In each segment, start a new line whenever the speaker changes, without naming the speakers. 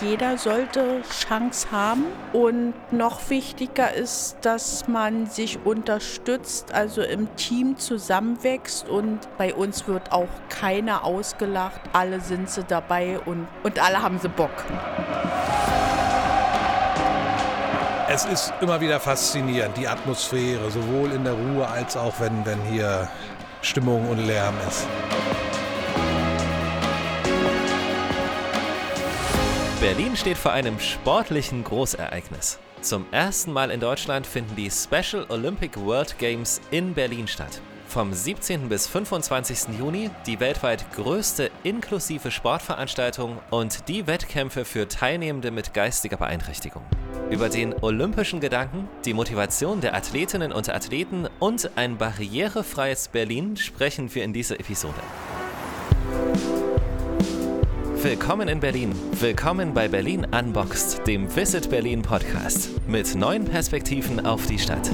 jeder sollte Chance haben. Und noch wichtiger ist, dass man sich unterstützt, also im Team zusammenwächst. Und bei uns wird auch keiner ausgelacht. Alle sind sie dabei und, und alle haben sie Bock.
Es ist immer wieder faszinierend, die Atmosphäre, sowohl in der Ruhe als auch wenn, wenn hier Stimmung und Lärm ist.
Berlin steht vor einem sportlichen Großereignis. Zum ersten Mal in Deutschland finden die Special Olympic World Games in Berlin statt. Vom 17. bis 25. Juni die weltweit größte inklusive Sportveranstaltung und die Wettkämpfe für Teilnehmende mit geistiger Beeinträchtigung. Über den olympischen Gedanken, die Motivation der Athletinnen und Athleten und ein barrierefreies Berlin sprechen wir in dieser Episode. Willkommen in Berlin. Willkommen bei Berlin Unboxed, dem Visit Berlin Podcast mit neuen Perspektiven auf die Stadt.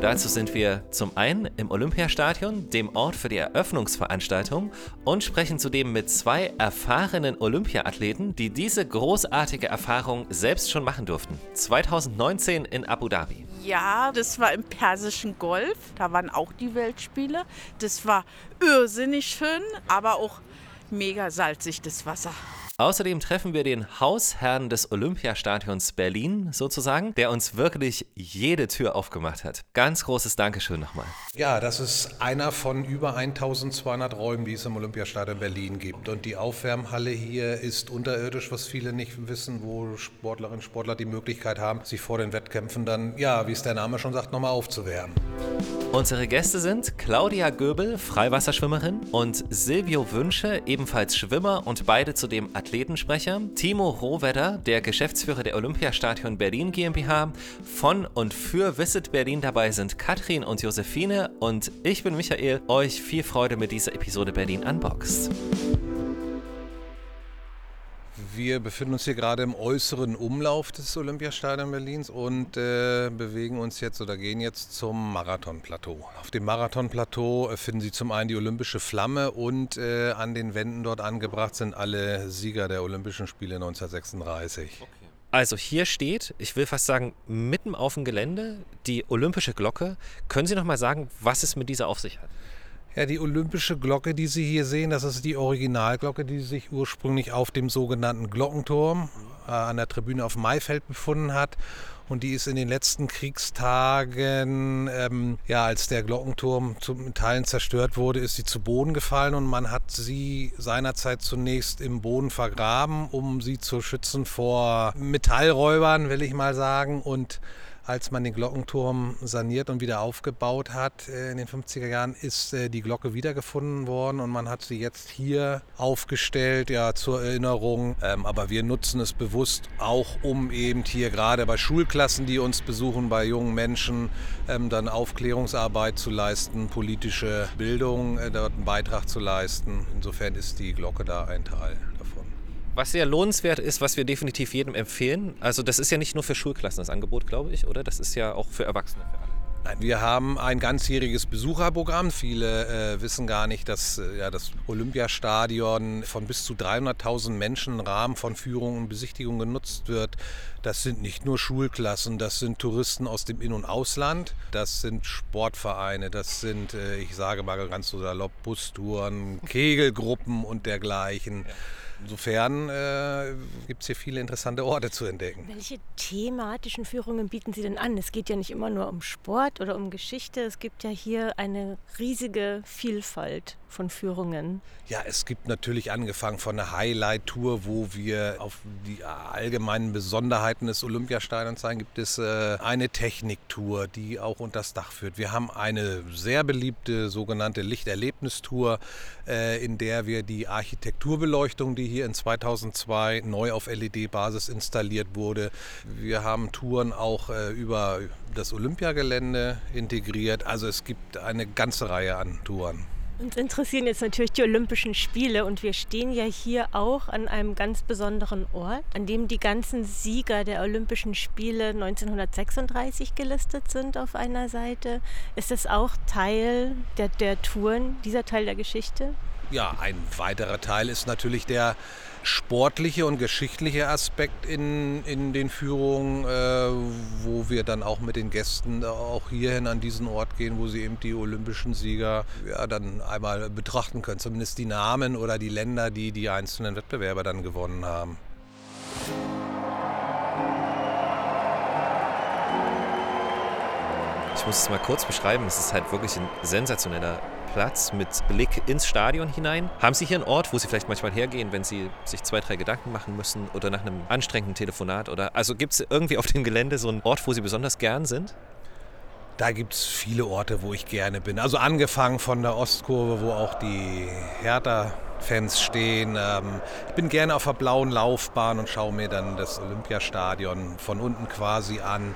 Dazu sind wir zum einen im Olympiastadion, dem Ort für die Eröffnungsveranstaltung, und sprechen zudem mit zwei erfahrenen Olympiathleten, die diese großartige Erfahrung selbst schon machen durften. 2019 in Abu Dhabi.
Ja, das war im Persischen Golf. Da waren auch die Weltspiele. Das war irrsinnig schön, aber auch mega salzig, das Wasser.
Außerdem treffen wir den Hausherrn des Olympiastadions Berlin sozusagen, der uns wirklich jede Tür aufgemacht hat. Ganz großes Dankeschön nochmal.
Ja, das ist einer von über 1200 Räumen, die es im Olympiastadion Berlin gibt. Und die Aufwärmhalle hier ist unterirdisch, was viele nicht wissen, wo Sportlerinnen und Sportler die Möglichkeit haben, sich vor den Wettkämpfen dann, ja, wie es der Name schon sagt, nochmal aufzuwärmen.
Unsere Gäste sind Claudia Göbel, Freiwasserschwimmerin, und Silvio Wünsche, ebenfalls Schwimmer und beide zudem Athleten. Athletensprecher, Timo Rohwedder, der Geschäftsführer der Olympiastadion Berlin GmbH. Von und für Visit Berlin dabei sind Katrin und Josephine und ich bin Michael. Euch viel Freude mit dieser Episode Berlin Unboxed.
Wir befinden uns hier gerade im äußeren Umlauf des Olympiastadions Berlins und äh, bewegen uns jetzt oder gehen jetzt zum Marathonplateau. Auf dem Marathonplateau finden Sie zum einen die olympische Flamme und äh, an den Wänden dort angebracht sind alle Sieger der Olympischen Spiele 1936. Okay.
Also hier steht, ich will fast sagen, mitten auf dem Gelände die olympische Glocke. Können Sie noch mal sagen, was es mit dieser auf sich hat?
Ja, die olympische Glocke, die Sie hier sehen, das ist die Originalglocke, die sich ursprünglich auf dem sogenannten Glockenturm äh, an der Tribüne auf Maifeld befunden hat. Und die ist in den letzten Kriegstagen, ähm, ja, als der Glockenturm zum Teilen zerstört wurde, ist sie zu Boden gefallen und man hat sie seinerzeit zunächst im Boden vergraben, um sie zu schützen vor Metallräubern, will ich mal sagen. Und als man den Glockenturm saniert und wieder aufgebaut hat äh, in den 50er Jahren, ist äh, die Glocke wiedergefunden worden und man hat sie jetzt hier aufgestellt, ja, zur Erinnerung. Ähm, aber wir nutzen es bewusst auch, um eben hier gerade bei Schulklassen, die uns besuchen, bei jungen Menschen, ähm, dann Aufklärungsarbeit zu leisten, politische Bildung, äh, dort einen Beitrag zu leisten. Insofern ist die Glocke da ein Teil.
Was sehr lohnenswert ist, was wir definitiv jedem empfehlen. Also das ist ja nicht nur für Schulklassen das Angebot, glaube ich, oder? Das ist ja auch für Erwachsene, für alle.
Nein, wir haben ein ganzjähriges Besucherprogramm. Viele äh, wissen gar nicht, dass äh, ja, das Olympiastadion von bis zu 300.000 Menschen im Rahmen von Führungen und Besichtigungen genutzt wird. Das sind nicht nur Schulklassen, das sind Touristen aus dem In- und Ausland, das sind Sportvereine, das sind, äh, ich sage mal ganz so salopp, Bustouren, Kegelgruppen und dergleichen. Ja. Insofern äh, gibt es hier viele interessante Orte zu entdecken.
Welche thematischen Führungen bieten Sie denn an? Es geht ja nicht immer nur um Sport oder um Geschichte. Es gibt ja hier eine riesige Vielfalt von Führungen?
Ja, es gibt natürlich angefangen von einer Highlight-Tour, wo wir auf die allgemeinen Besonderheiten des Olympiastadions zeigen, gibt es äh, eine Techniktour, die auch unter das Dach führt. Wir haben eine sehr beliebte sogenannte Lichterlebnistour, äh, in der wir die Architekturbeleuchtung, die hier in 2002 neu auf LED-Basis installiert wurde, wir haben Touren auch äh, über das Olympiagelände integriert. Also es gibt eine ganze Reihe an Touren.
Uns interessieren jetzt natürlich die Olympischen Spiele und wir stehen ja hier auch an einem ganz besonderen Ort, an dem die ganzen Sieger der Olympischen Spiele 1936 gelistet sind auf einer Seite. Ist es auch Teil der, der Touren, dieser Teil der Geschichte?
Ja, ein weiterer Teil ist natürlich der sportliche und geschichtliche Aspekt in, in den Führungen, äh, wo wir dann auch mit den Gästen auch hierhin an diesen Ort gehen, wo sie eben die olympischen Sieger ja, dann einmal betrachten können, zumindest die Namen oder die Länder, die die einzelnen Wettbewerber dann gewonnen haben.
Ich muss es mal kurz beschreiben. Es ist halt wirklich ein sensationeller Platz mit Blick ins Stadion hinein. Haben Sie hier einen Ort, wo Sie vielleicht manchmal hergehen, wenn Sie sich zwei, drei Gedanken machen müssen oder nach einem anstrengenden Telefonat? Oder also gibt es irgendwie auf dem Gelände so einen Ort, wo Sie besonders gern sind?
Da gibt es viele Orte, wo ich gerne bin. Also angefangen von der Ostkurve, wo auch die Hertha Fans stehen. Ähm, ich bin gerne auf der blauen Laufbahn und schaue mir dann das Olympiastadion von unten quasi an.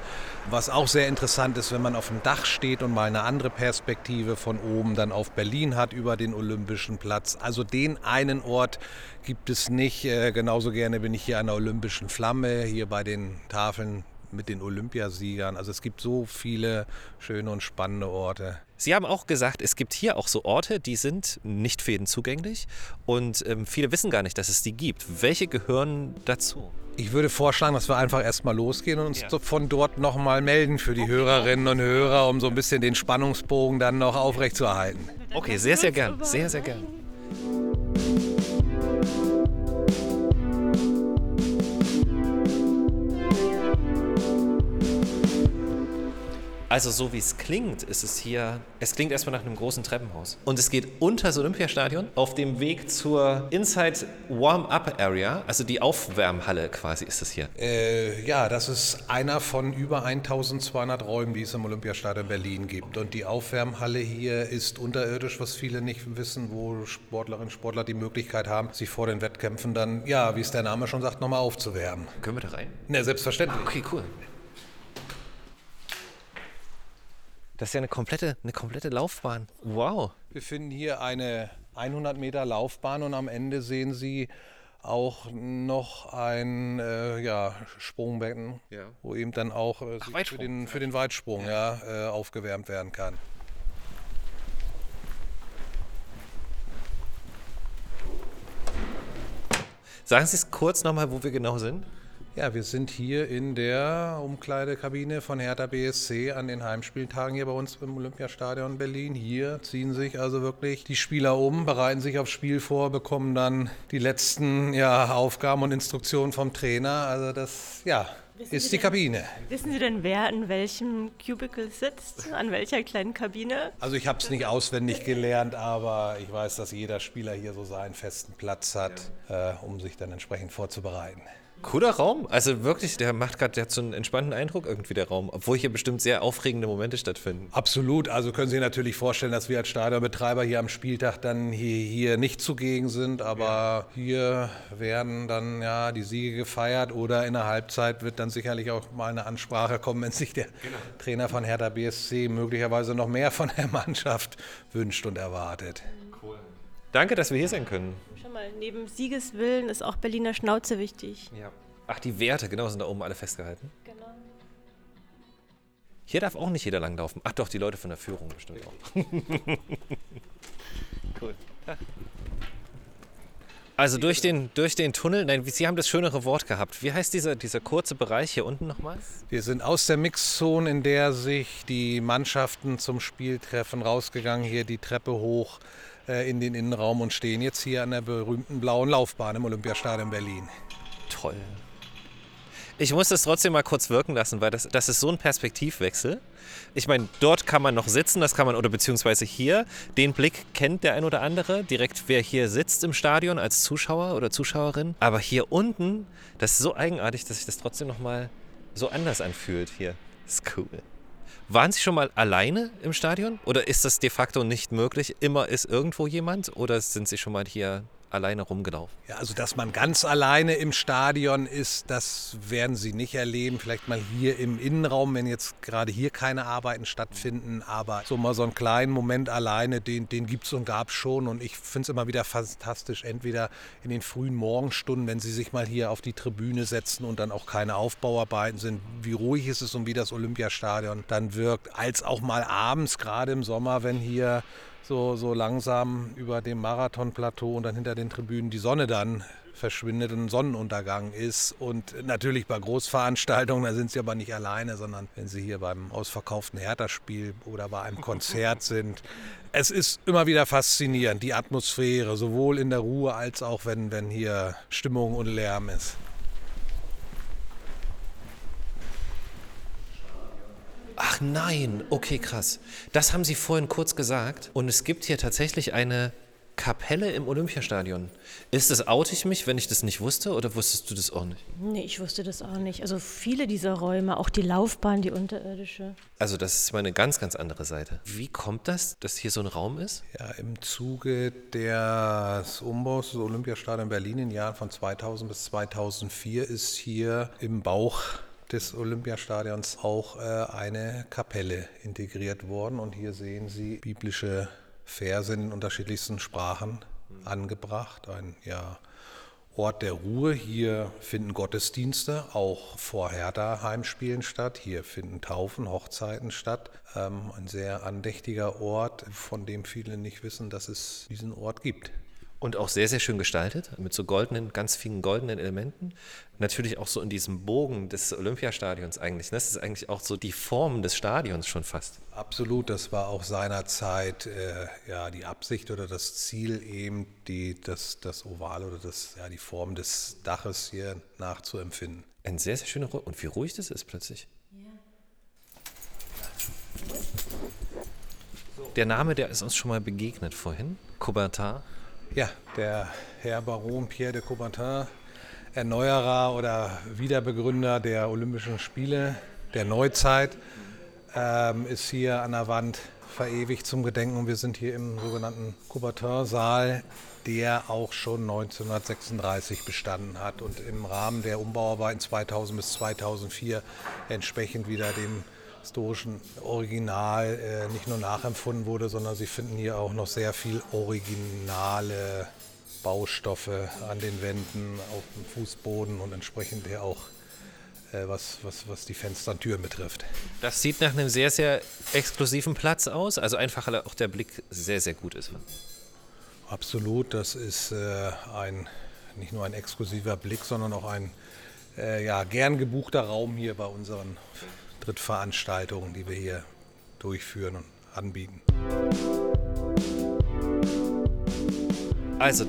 Was auch sehr interessant ist, wenn man auf dem Dach steht und mal eine andere Perspektive von oben dann auf Berlin hat über den Olympischen Platz. Also den einen Ort gibt es nicht. Äh, genauso gerne bin ich hier an der Olympischen Flamme, hier bei den Tafeln mit den Olympiasiegern. Also es gibt so viele schöne und spannende Orte.
Sie haben auch gesagt, es gibt hier auch so Orte, die sind nicht für jeden zugänglich und ähm, viele wissen gar nicht, dass es die gibt. Welche gehören dazu?
Ich würde vorschlagen, dass wir einfach erstmal losgehen und uns ja. von dort nochmal melden für die Hörerinnen und Hörer, um so ein bisschen den Spannungsbogen dann noch aufrechtzuerhalten.
Okay, sehr, sehr gern. Sehr, sehr gern. Also so wie es klingt, ist es hier, es klingt erstmal nach einem großen Treppenhaus. Und es geht unter das Olympiastadion auf dem Weg zur Inside Warm-Up Area, also die Aufwärmhalle quasi ist es hier.
Äh, ja, das ist einer von über 1200 Räumen, die es im Olympiastadion Berlin gibt. Und die Aufwärmhalle hier ist unterirdisch, was viele nicht wissen, wo Sportlerinnen und Sportler die Möglichkeit haben, sich vor den Wettkämpfen dann, ja, wie es der Name schon sagt, nochmal aufzuwärmen.
Können wir da rein?
Ne, selbstverständlich.
Okay, cool. Das ist ja eine komplette, eine komplette Laufbahn. Wow.
Wir finden hier eine 100 Meter Laufbahn und am Ende sehen Sie auch noch ein äh, ja, Sprungbecken, ja. wo eben dann auch äh, Ach, für, den, für den Weitsprung ja. ja äh, aufgewärmt werden kann.
Sagen Sie es kurz nochmal, wo wir genau sind?
Ja, wir sind hier in der Umkleidekabine von Hertha BSC an den Heimspieltagen hier bei uns im Olympiastadion Berlin. Hier ziehen sich also wirklich die Spieler um, bereiten sich aufs Spiel vor, bekommen dann die letzten ja, Aufgaben und Instruktionen vom Trainer. Also das, ja, Wissen ist die denn, Kabine.
Wissen Sie denn, wer in welchem Cubicle sitzt? An welcher kleinen Kabine?
Also ich habe es nicht auswendig gelernt, aber ich weiß, dass jeder Spieler hier so seinen festen Platz hat, ja. äh, um sich dann entsprechend vorzubereiten.
Cooler Raum. Also wirklich, der macht gerade, der hat so einen entspannten Eindruck irgendwie, der Raum. Obwohl hier bestimmt sehr aufregende Momente stattfinden.
Absolut. Also können Sie sich natürlich vorstellen, dass wir als Stadionbetreiber hier am Spieltag dann hier, hier nicht zugegen sind. Aber ja. hier werden dann ja die Siege gefeiert oder in der Halbzeit wird dann sicherlich auch mal eine Ansprache kommen, wenn sich der genau. Trainer von Hertha BSC möglicherweise noch mehr von der Mannschaft wünscht und erwartet.
Danke, dass wir hier sein können
mal, neben Siegeswillen ist auch Berliner Schnauze wichtig.
Ja. Ach, die Werte, genau, sind da oben alle festgehalten. Genau. Hier darf auch nicht jeder langlaufen. Ach doch, die Leute von der Führung bestimmt auch. cool. Also durch den, durch den Tunnel, nein, Sie haben das schönere Wort gehabt. Wie heißt dieser, dieser kurze Bereich hier unten nochmal?
Wir sind aus der Mixzone, in der sich die Mannschaften zum Spiel treffen, rausgegangen, hier die Treppe hoch in den Innenraum und stehen jetzt hier an der berühmten blauen Laufbahn im Olympiastadion Berlin.
Toll. Ich muss das trotzdem mal kurz wirken lassen, weil das, das ist so ein Perspektivwechsel. Ich meine, dort kann man noch sitzen, das kann man, oder beziehungsweise hier, den Blick kennt der ein oder andere, direkt wer hier sitzt im Stadion als Zuschauer oder Zuschauerin. Aber hier unten, das ist so eigenartig, dass sich das trotzdem nochmal so anders anfühlt hier. Das ist cool. Waren Sie schon mal alleine im Stadion? Oder ist das de facto nicht möglich? Immer ist irgendwo jemand? Oder sind Sie schon mal hier alleine rumgelaufen.
Ja, also dass man ganz alleine im Stadion ist, das werden Sie nicht erleben. Vielleicht mal hier im Innenraum, wenn jetzt gerade hier keine Arbeiten stattfinden. Aber so mal so einen kleinen Moment alleine, den, den gibt es und gab es schon. Und ich finde es immer wieder fantastisch, entweder in den frühen Morgenstunden, wenn Sie sich mal hier auf die Tribüne setzen und dann auch keine Aufbauarbeiten sind, wie ruhig ist es und wie das Olympiastadion dann wirkt, als auch mal abends, gerade im Sommer, wenn hier so, so langsam über dem Marathonplateau und dann hinter den Tribünen die Sonne dann verschwindet und ein Sonnenuntergang ist. Und natürlich bei Großveranstaltungen, da sind sie aber nicht alleine, sondern wenn sie hier beim ausverkauften Hertha-Spiel oder bei einem Konzert sind. Es ist immer wieder faszinierend, die Atmosphäre, sowohl in der Ruhe als auch wenn, wenn hier Stimmung und Lärm ist.
Ach nein, okay, krass. Das haben Sie vorhin kurz gesagt. Und es gibt hier tatsächlich eine Kapelle im Olympiastadion. Ist es outig mich, wenn ich das nicht wusste oder wusstest du das auch nicht?
Nee, ich wusste das auch nicht. Also viele dieser Räume, auch die Laufbahn, die unterirdische.
Also das ist mal eine ganz, ganz andere Seite. Wie kommt das, dass hier so ein Raum ist?
Ja, im Zuge des Umbaus des Olympiastadions Berlin in den Jahren von 2000 bis 2004 ist hier im Bauch des Olympiastadions auch äh, eine Kapelle integriert worden. Und hier sehen Sie biblische Verse in unterschiedlichsten Sprachen angebracht. Ein ja, Ort der Ruhe. Hier finden Gottesdienste auch vor Hertha-Heimspielen statt. Hier finden Taufen, Hochzeiten statt. Ähm, ein sehr andächtiger Ort, von dem viele nicht wissen, dass es diesen Ort gibt.
Und auch sehr, sehr schön gestaltet, mit so goldenen, ganz vielen goldenen Elementen. Natürlich auch so in diesem Bogen des Olympiastadions eigentlich. Ne? Das ist eigentlich auch so die Form des Stadions schon fast.
Absolut, das war auch seinerzeit äh, ja, die Absicht oder das Ziel, eben die, das, das Oval oder das, ja, die Form des Daches hier nachzuempfinden.
Ein sehr, sehr schöner Ruhe. Und wie ruhig das ist plötzlich. Der Name, der ist uns schon mal begegnet vorhin. Coubertin.
Ja, der Herr Baron Pierre de Coubertin, Erneuerer oder Wiederbegründer der Olympischen Spiele der Neuzeit, ähm, ist hier an der Wand verewigt zum Gedenken. Wir sind hier im sogenannten Coubertin-Saal, der auch schon 1936 bestanden hat und im Rahmen der Umbauarbeiten 2000 bis 2004 entsprechend wieder dem historischen Original äh, nicht nur nachempfunden wurde, sondern Sie finden hier auch noch sehr viel originale Baustoffe an den Wänden, auf dem Fußboden und entsprechend hier auch äh, was, was, was die Fenster und Türen betrifft.
Das sieht nach einem sehr, sehr exklusiven Platz aus, also einfach auch der Blick sehr, sehr gut ist.
Absolut, das ist äh, ein, nicht nur ein exklusiver Blick, sondern auch ein äh, ja, gern gebuchter Raum hier bei unseren Drittveranstaltungen, die wir hier durchführen und anbieten.
Also,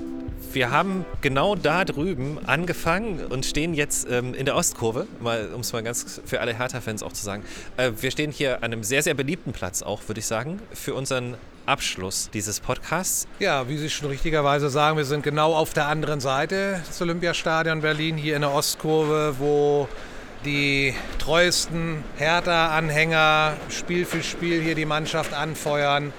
wir haben genau da drüben angefangen und stehen jetzt ähm, in der Ostkurve, um es mal ganz für alle Hertha-Fans auch zu sagen. Äh, wir stehen hier an einem sehr, sehr beliebten Platz auch, würde ich sagen, für unseren Abschluss dieses Podcasts.
Ja, wie Sie schon richtigerweise sagen, wir sind genau auf der anderen Seite des Olympiastadion Berlin, hier in der Ostkurve, wo die treuesten Hertha-Anhänger Spiel für Spiel hier die Mannschaft anfeuern.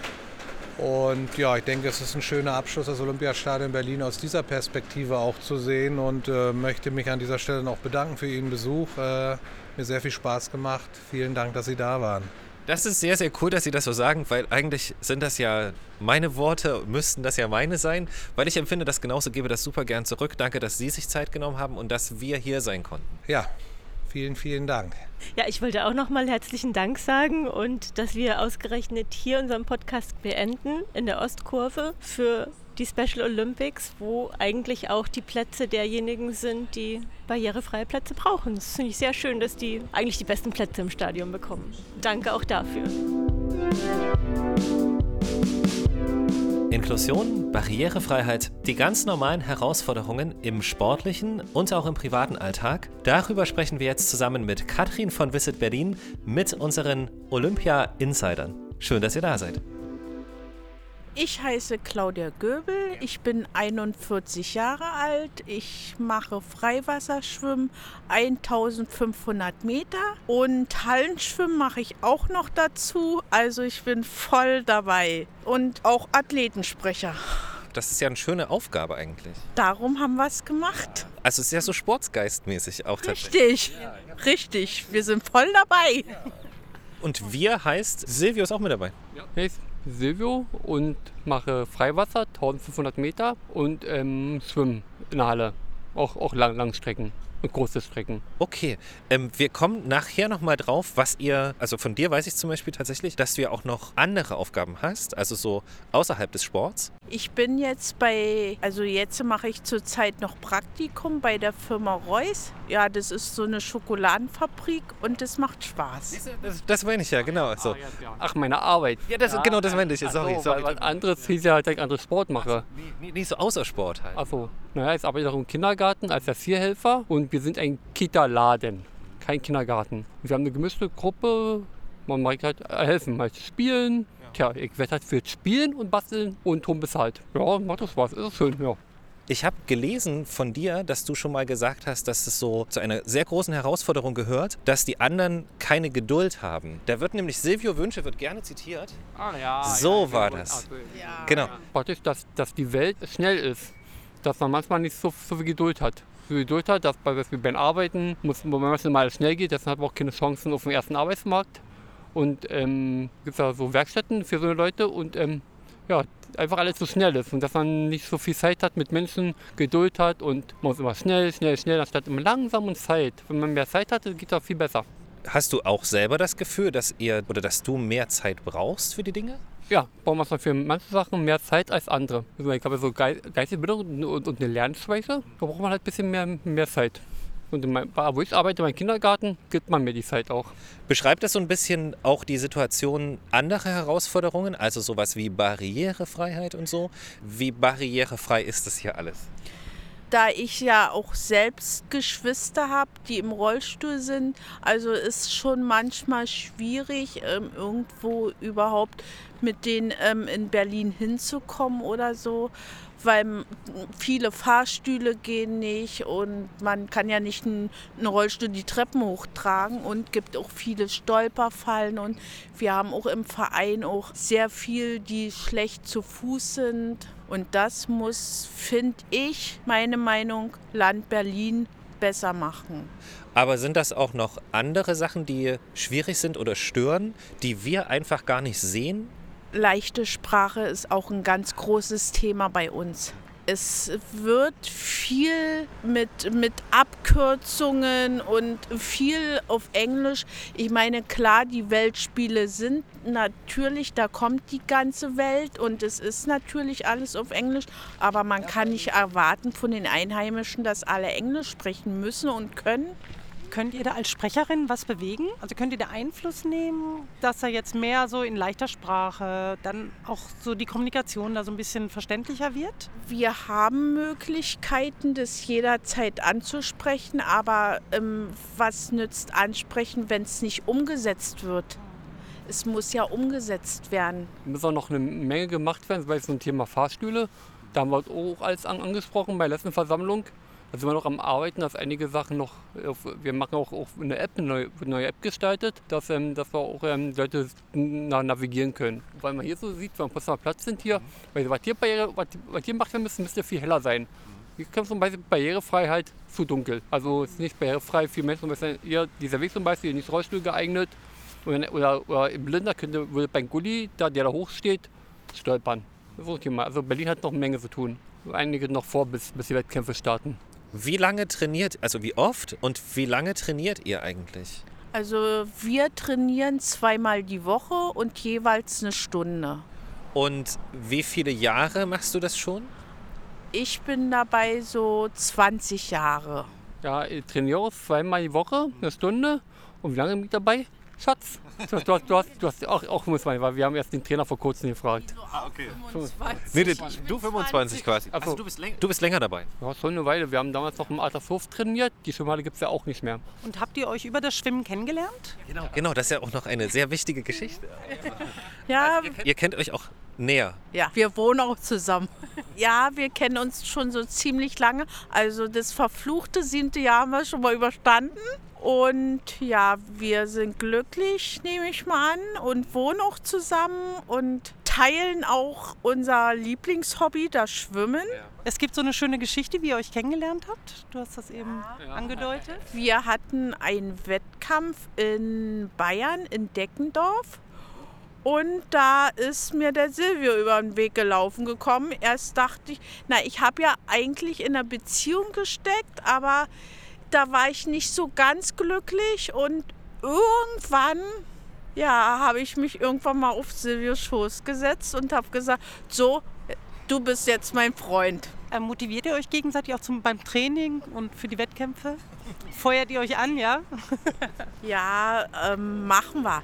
Und ja, ich denke, es ist ein schöner Abschluss, das Olympiastadion Berlin aus dieser Perspektive auch zu sehen und äh, möchte mich an dieser Stelle noch bedanken für Ihren Besuch. Äh, mir sehr viel Spaß gemacht. Vielen Dank, dass Sie da waren.
Das ist sehr, sehr cool, dass Sie das so sagen, weil eigentlich sind das ja meine Worte, müssten das ja meine sein, weil ich empfinde das genauso, gebe das super gern zurück. Danke, dass Sie sich Zeit genommen haben und dass wir hier sein konnten.
Ja, Vielen, vielen Dank.
Ja, ich wollte auch nochmal herzlichen Dank sagen und dass wir ausgerechnet hier unseren Podcast beenden in der Ostkurve für die Special Olympics, wo eigentlich auch die Plätze derjenigen sind, die barrierefreie Plätze brauchen. Das finde ich sehr schön, dass die eigentlich die besten Plätze im Stadion bekommen. Danke auch dafür.
Inklusion, Barrierefreiheit, die ganz normalen Herausforderungen im sportlichen und auch im privaten Alltag. Darüber sprechen wir jetzt zusammen mit Katrin von Visit Berlin, mit unseren Olympia-Insidern. Schön, dass ihr da seid.
Ich heiße Claudia Göbel, ich bin 41 Jahre alt, ich mache Freiwasserschwimmen 1500 Meter und Hallenschwimmen mache ich auch noch dazu, also ich bin voll dabei und auch Athletensprecher.
Das ist ja eine schöne Aufgabe eigentlich.
Darum haben wir es gemacht.
Also es ist ja so sportsgeistmäßig auch
tatsächlich. Richtig, richtig. Wir sind voll dabei.
Und wir heißt, Silvio ist auch mit dabei.
Ja. Silvio und mache Freiwasser, 1500 Meter und ähm, Schwimmen in der Halle. Auch, auch Lang Langstrecken. Große Strecken.
Okay, ähm, wir kommen nachher nochmal drauf, was ihr, also von dir weiß ich zum Beispiel tatsächlich, dass du ja auch noch andere Aufgaben hast, also so außerhalb des Sports.
Ich bin jetzt bei, also jetzt mache ich zurzeit noch Praktikum bei der Firma Reuss. Ja, das ist so eine Schokoladenfabrik und das macht Spaß.
Das, das meine ich ja, genau. So.
Ah, ja, ja. Ach, meine Arbeit.
Ja, das, genau das meinte ich.
Ach
Sorry,
so,
sorry.
Weil was anderes hieß ja halt, dass ich andere Sport mache.
Nee, nee, nee, so außer Sport halt.
Achso, naja, ich arbeite auch im Kindergarten als Erzieherhelfer und wir sind ein Kita-Laden, kein Kindergarten. Wir haben eine gemischte Gruppe, man mag halt helfen, halt spielen. Tja, ich werde halt für Spielen und Basteln und Home bezahlt. Ja, macht doch Spaß, ist schön, ja.
Ich habe gelesen von dir, dass du schon mal gesagt hast, dass es so zu einer sehr großen Herausforderung gehört, dass die anderen keine Geduld haben. Da wird nämlich Silvio Wünsche wird gerne zitiert.
Ah, ja,
So war das. Genau.
Praktisch, dass, dass die Welt schnell ist, dass man manchmal nicht so, so viel Geduld hat. So viel Geduld hat, dass bei, beispielsweise beim Arbeiten, muss, man manchmal schnell geht, deshalb hat man auch keine Chancen auf dem ersten Arbeitsmarkt. Und ähm, gibt da so Werkstätten für so Leute und ähm, ja, einfach alles so schnell ist und dass man nicht so viel Zeit hat mit Menschen, Geduld hat und man muss immer schnell, schnell, schnell, anstatt immer langsam und Zeit. Wenn man mehr Zeit hat, geht auch viel besser.
Hast du auch selber das Gefühl, dass ihr oder dass du mehr Zeit brauchst für die Dinge?
Ja, braucht man für manche Sachen mehr Zeit als andere. Also ich habe so Ge- geistige Bildung und, und eine Lernschwäche. Da braucht man halt ein bisschen mehr, mehr Zeit. Und in mein, wo ich arbeite, mein Kindergarten, gibt man mir die Zeit auch.
Beschreibt das so ein bisschen auch die Situation anderer Herausforderungen, also sowas wie Barrierefreiheit und so? Wie barrierefrei ist das hier alles?
Da ich ja auch selbst Geschwister habe, die im Rollstuhl sind, also ist schon manchmal schwierig, ähm, irgendwo überhaupt mit denen ähm, in Berlin hinzukommen oder so, weil viele Fahrstühle gehen nicht und man kann ja nicht einen, einen Rollstuhl die Treppen hochtragen und gibt auch viele Stolperfallen und wir haben auch im Verein auch sehr viel, die schlecht zu Fuß sind und das muss, finde ich, meine Meinung, Land Berlin besser machen.
Aber sind das auch noch andere Sachen, die schwierig sind oder stören, die wir einfach gar nicht sehen?
Leichte Sprache ist auch ein ganz großes Thema bei uns. Es wird viel mit, mit Abkürzungen und viel auf Englisch. Ich meine, klar, die Weltspiele sind natürlich, da kommt die ganze Welt und es ist natürlich alles auf Englisch, aber man kann nicht erwarten von den Einheimischen, dass alle Englisch sprechen müssen und können.
Könnt ihr da als Sprecherin was bewegen? Also könnt ihr da Einfluss nehmen, dass da jetzt mehr so in leichter Sprache, dann auch so die Kommunikation da so ein bisschen verständlicher wird?
Wir haben Möglichkeiten, das jederzeit anzusprechen, aber ähm, was nützt ansprechen, wenn es nicht umgesetzt wird? Es muss ja umgesetzt werden.
muss auch noch eine Menge gemacht werden, bei so einem Thema Fahrstühle. Da haben wir auch alles an, angesprochen bei der letzten Versammlung. Da sind wir noch am Arbeiten, dass einige Sachen noch, wir machen auch, auch eine App, eine neue, eine neue App gestaltet, dass, ähm, dass wir auch ähm, Leute na, navigieren können. Weil man hier so sieht, wenn wir am Potsdamer Platz sind hier, weil was hier, Barriere, was, was hier gemacht werden müsste, müsste viel heller sein. Hier kommt zum Beispiel Barrierefreiheit zu dunkel. Also es ist nicht barrierefrei für Menschen, hier, dieser Weg zum Beispiel, nicht Rollstuhl geeignet. Oder, oder, oder im Blinder könnte würde beim Gully, da, der da hoch steht, stolpern. Ist Thema. Also Berlin hat noch eine Menge zu tun. Einige noch vor, bis, bis die Wettkämpfe starten.
Wie lange trainiert, also wie oft und wie lange trainiert ihr eigentlich?
Also wir trainieren zweimal die Woche und jeweils eine Stunde.
Und wie viele Jahre machst du das schon?
Ich bin dabei so 20 Jahre.
Ja, ich trainiere auch zweimal die Woche, eine Stunde. Und wie lange bin ich dabei? Schatz, du, du, hast- du, hast, du hast auch, auch 25, weil wir haben erst den Trainer vor kurzem gefragt.
Nee, du 25 quasi. Also du bist, läng du bist länger dabei.
Ja, schon eine Weile. Wir haben damals noch im Altershof trainiert. Die Schwimmhalle gibt es ja auch nicht mehr.
Und habt ihr euch über das Schwimmen kennengelernt?
Genau. Genau, das ist ja auch noch eine sehr wichtige Geschichte.
Ja,
Ihr kennt euch auch näher.
ja, wir wohnen auch zusammen. Ja, wir kennen uns schon so ziemlich lange. Also das verfluchte siebte Jahr haben wir schon mal überstanden. Und ja, wir sind glücklich, nehme ich mal an, und wohnen auch zusammen und teilen auch unser Lieblingshobby, das Schwimmen.
Es gibt so eine schöne Geschichte, wie ihr euch kennengelernt habt. Du hast das eben angedeutet.
Wir hatten einen Wettkampf in Bayern, in Deckendorf. Und da ist mir der Silvio über den Weg gelaufen gekommen. Erst dachte ich, na, ich habe ja eigentlich in einer Beziehung gesteckt, aber da war ich nicht so ganz glücklich und irgendwann, ja, habe ich mich irgendwann mal auf Silvios Schoß gesetzt und habe gesagt, so, du bist jetzt mein Freund.
Äh, motiviert ihr euch gegenseitig auch zum, beim Training und für die Wettkämpfe? Feuert ihr euch an, ja?
ja, ähm, machen wir.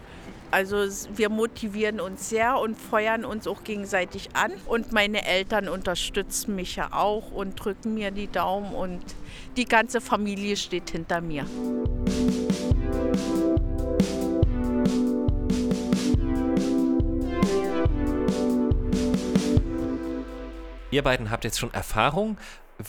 Also wir motivieren uns sehr und feuern uns auch gegenseitig an. Und meine Eltern unterstützen mich ja auch und drücken mir die Daumen und die ganze Familie steht hinter mir.
Ihr beiden habt jetzt schon Erfahrung.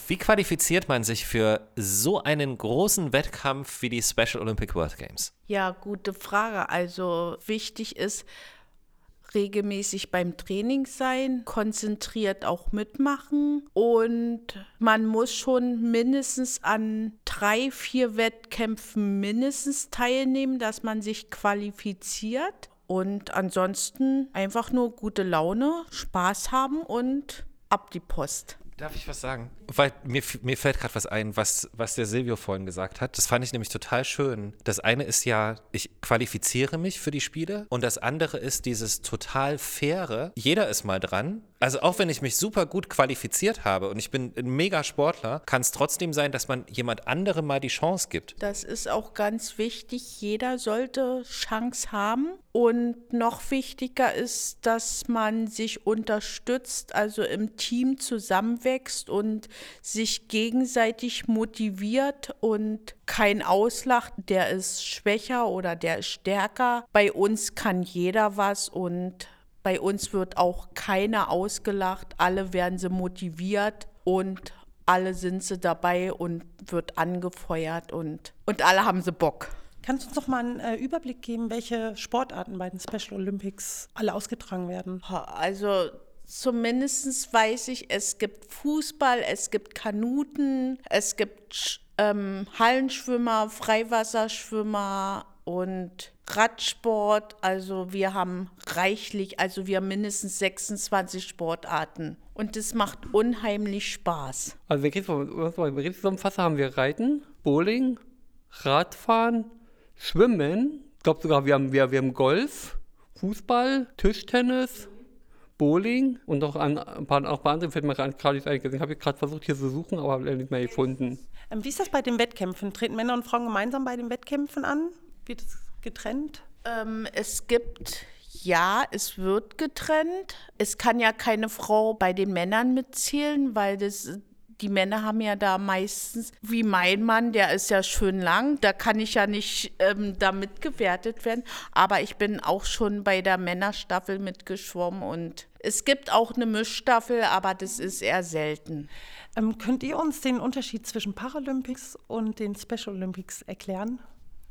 Wie qualifiziert man sich für so einen großen Wettkampf wie die Special Olympic World Games?
Ja, gute Frage. Also wichtig ist, regelmäßig beim Training sein, konzentriert auch mitmachen und man muss schon mindestens an drei, vier Wettkämpfen mindestens teilnehmen, dass man sich qualifiziert. Und ansonsten einfach nur gute Laune, Spaß haben und ab die Post.
Darf ich was sagen? Weil mir, mir fällt gerade was ein, was, was der Silvio vorhin gesagt hat. Das fand ich nämlich total schön. Das eine ist ja, ich qualifiziere mich für die Spiele und das andere ist dieses total faire, jeder ist mal dran. Also auch wenn ich mich super gut qualifiziert habe und ich bin ein mega Sportler, kann es trotzdem sein, dass man jemand anderem mal die Chance gibt.
Das ist auch ganz wichtig. Jeder sollte Chance haben. Und noch wichtiger ist, dass man sich unterstützt, also im Team zusammenwächst und sich gegenseitig motiviert und kein auslacht, der ist schwächer oder der ist stärker. Bei uns kann jeder was und bei uns wird auch keiner ausgelacht. Alle werden sie motiviert und alle sind sie dabei und wird angefeuert und, und alle haben sie Bock.
Kannst du uns noch mal einen äh, Überblick geben, welche Sportarten bei den Special Olympics alle ausgetragen werden?
Also zumindest weiß ich, es gibt Fußball, es gibt Kanuten, es gibt ähm, Hallenschwimmer, Freiwasserschwimmer und Radsport. Also wir haben reichlich, also wir haben mindestens 26 Sportarten. Und es macht unheimlich Spaß.
Also wir zusammenfassen, haben wir Reiten, Bowling, Radfahren, Schwimmen. Ich glaube sogar, wir haben, wir, wir haben Golf, Fußball, Tischtennis, Bowling und noch ein, ein paar, auch ein paar andere fällt mir gerade nicht ein. Ich habe gerade versucht hier zu suchen, aber habe nicht mehr gefunden.
Ähm, wie ist das bei den Wettkämpfen? Treten Männer und Frauen gemeinsam bei den Wettkämpfen an? Wird es getrennt?
Ähm, es gibt ja, es wird getrennt. Es kann ja keine Frau bei den Männern mitzählen, weil das die Männer haben ja da meistens, wie mein Mann, der ist ja schön lang, da kann ich ja nicht ähm, da mitgewertet werden. Aber ich bin auch schon bei der Männerstaffel mitgeschwommen und es gibt auch eine Mischstaffel, aber das ist eher selten.
Ähm, könnt ihr uns den Unterschied zwischen Paralympics und den Special Olympics erklären?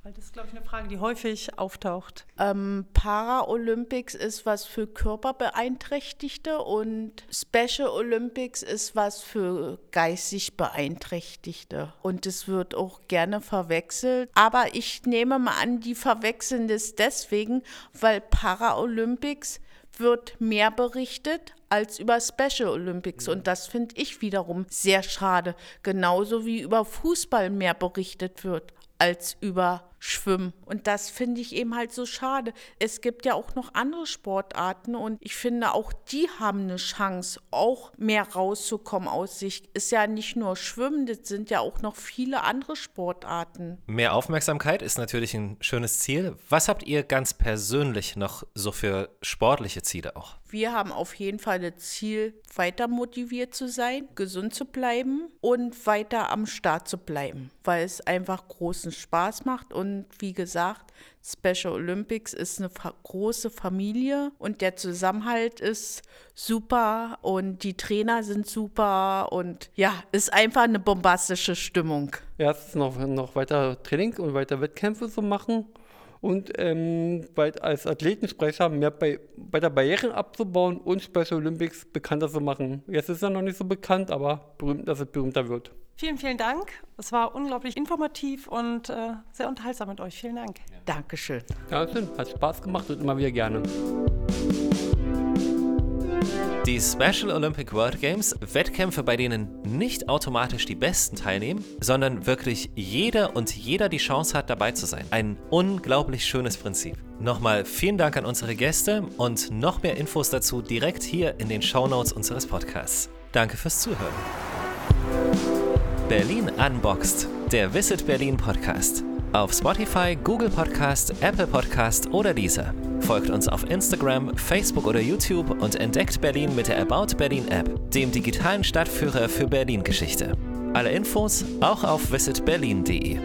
Weil das ist, glaube ich, eine Frage, die häufig auftaucht.
Ähm, Paralympics ist was für Körperbeeinträchtigte und Special Olympics ist was für geistig Beeinträchtigte. Und es wird auch gerne verwechselt. Aber ich nehme mal an, die verwechseln das deswegen, weil Paralympics wird mehr berichtet als über Special Olympics. Und das finde ich wiederum sehr schade. Genauso wie über Fußball mehr berichtet wird als über Schwimmen. Und das finde ich eben halt so schade. Es gibt ja auch noch andere Sportarten und ich finde auch die haben eine Chance, auch mehr rauszukommen aus sich. Ist ja nicht nur Schwimmen, das sind ja auch noch viele andere Sportarten.
Mehr Aufmerksamkeit ist natürlich ein schönes Ziel. Was habt ihr ganz persönlich noch so für sportliche Ziele auch?
Wir haben auf jeden Fall das Ziel, weiter motiviert zu sein, gesund zu bleiben und weiter am Start zu bleiben, weil es einfach großen Spaß macht und und wie gesagt, Special Olympics ist eine große Familie und der Zusammenhalt ist super und die Trainer sind super und ja, ist einfach eine bombastische Stimmung.
Erstens noch, noch weiter Training und weiter Wettkämpfe zu machen und ähm, als Athletensprecher mehr bei, bei der Barrieren abzubauen und Special Olympics bekannter zu machen. Jetzt ist er noch nicht so bekannt, aber berühmt, dass es berühmter wird.
Vielen, vielen Dank. Es war unglaublich informativ und äh, sehr unterhaltsam mit euch. Vielen Dank.
Ja. Dankeschön.
Ja, schön. Hat Spaß gemacht und immer wieder gerne.
Die Special Olympic World Games, Wettkämpfe, bei denen nicht automatisch die Besten teilnehmen, sondern wirklich jeder und jeder die Chance hat, dabei zu sein. Ein unglaublich schönes Prinzip. Nochmal vielen Dank an unsere Gäste und noch mehr Infos dazu direkt hier in den Shownotes unseres Podcasts. Danke fürs Zuhören. Berlin Unboxed, der Visit Berlin Podcast. Auf Spotify, Google Podcast, Apple Podcast oder dieser. Folgt uns auf Instagram, Facebook oder YouTube und entdeckt Berlin mit der About Berlin App, dem digitalen Stadtführer für Berlin-Geschichte. Alle Infos auch auf visitberlin.de.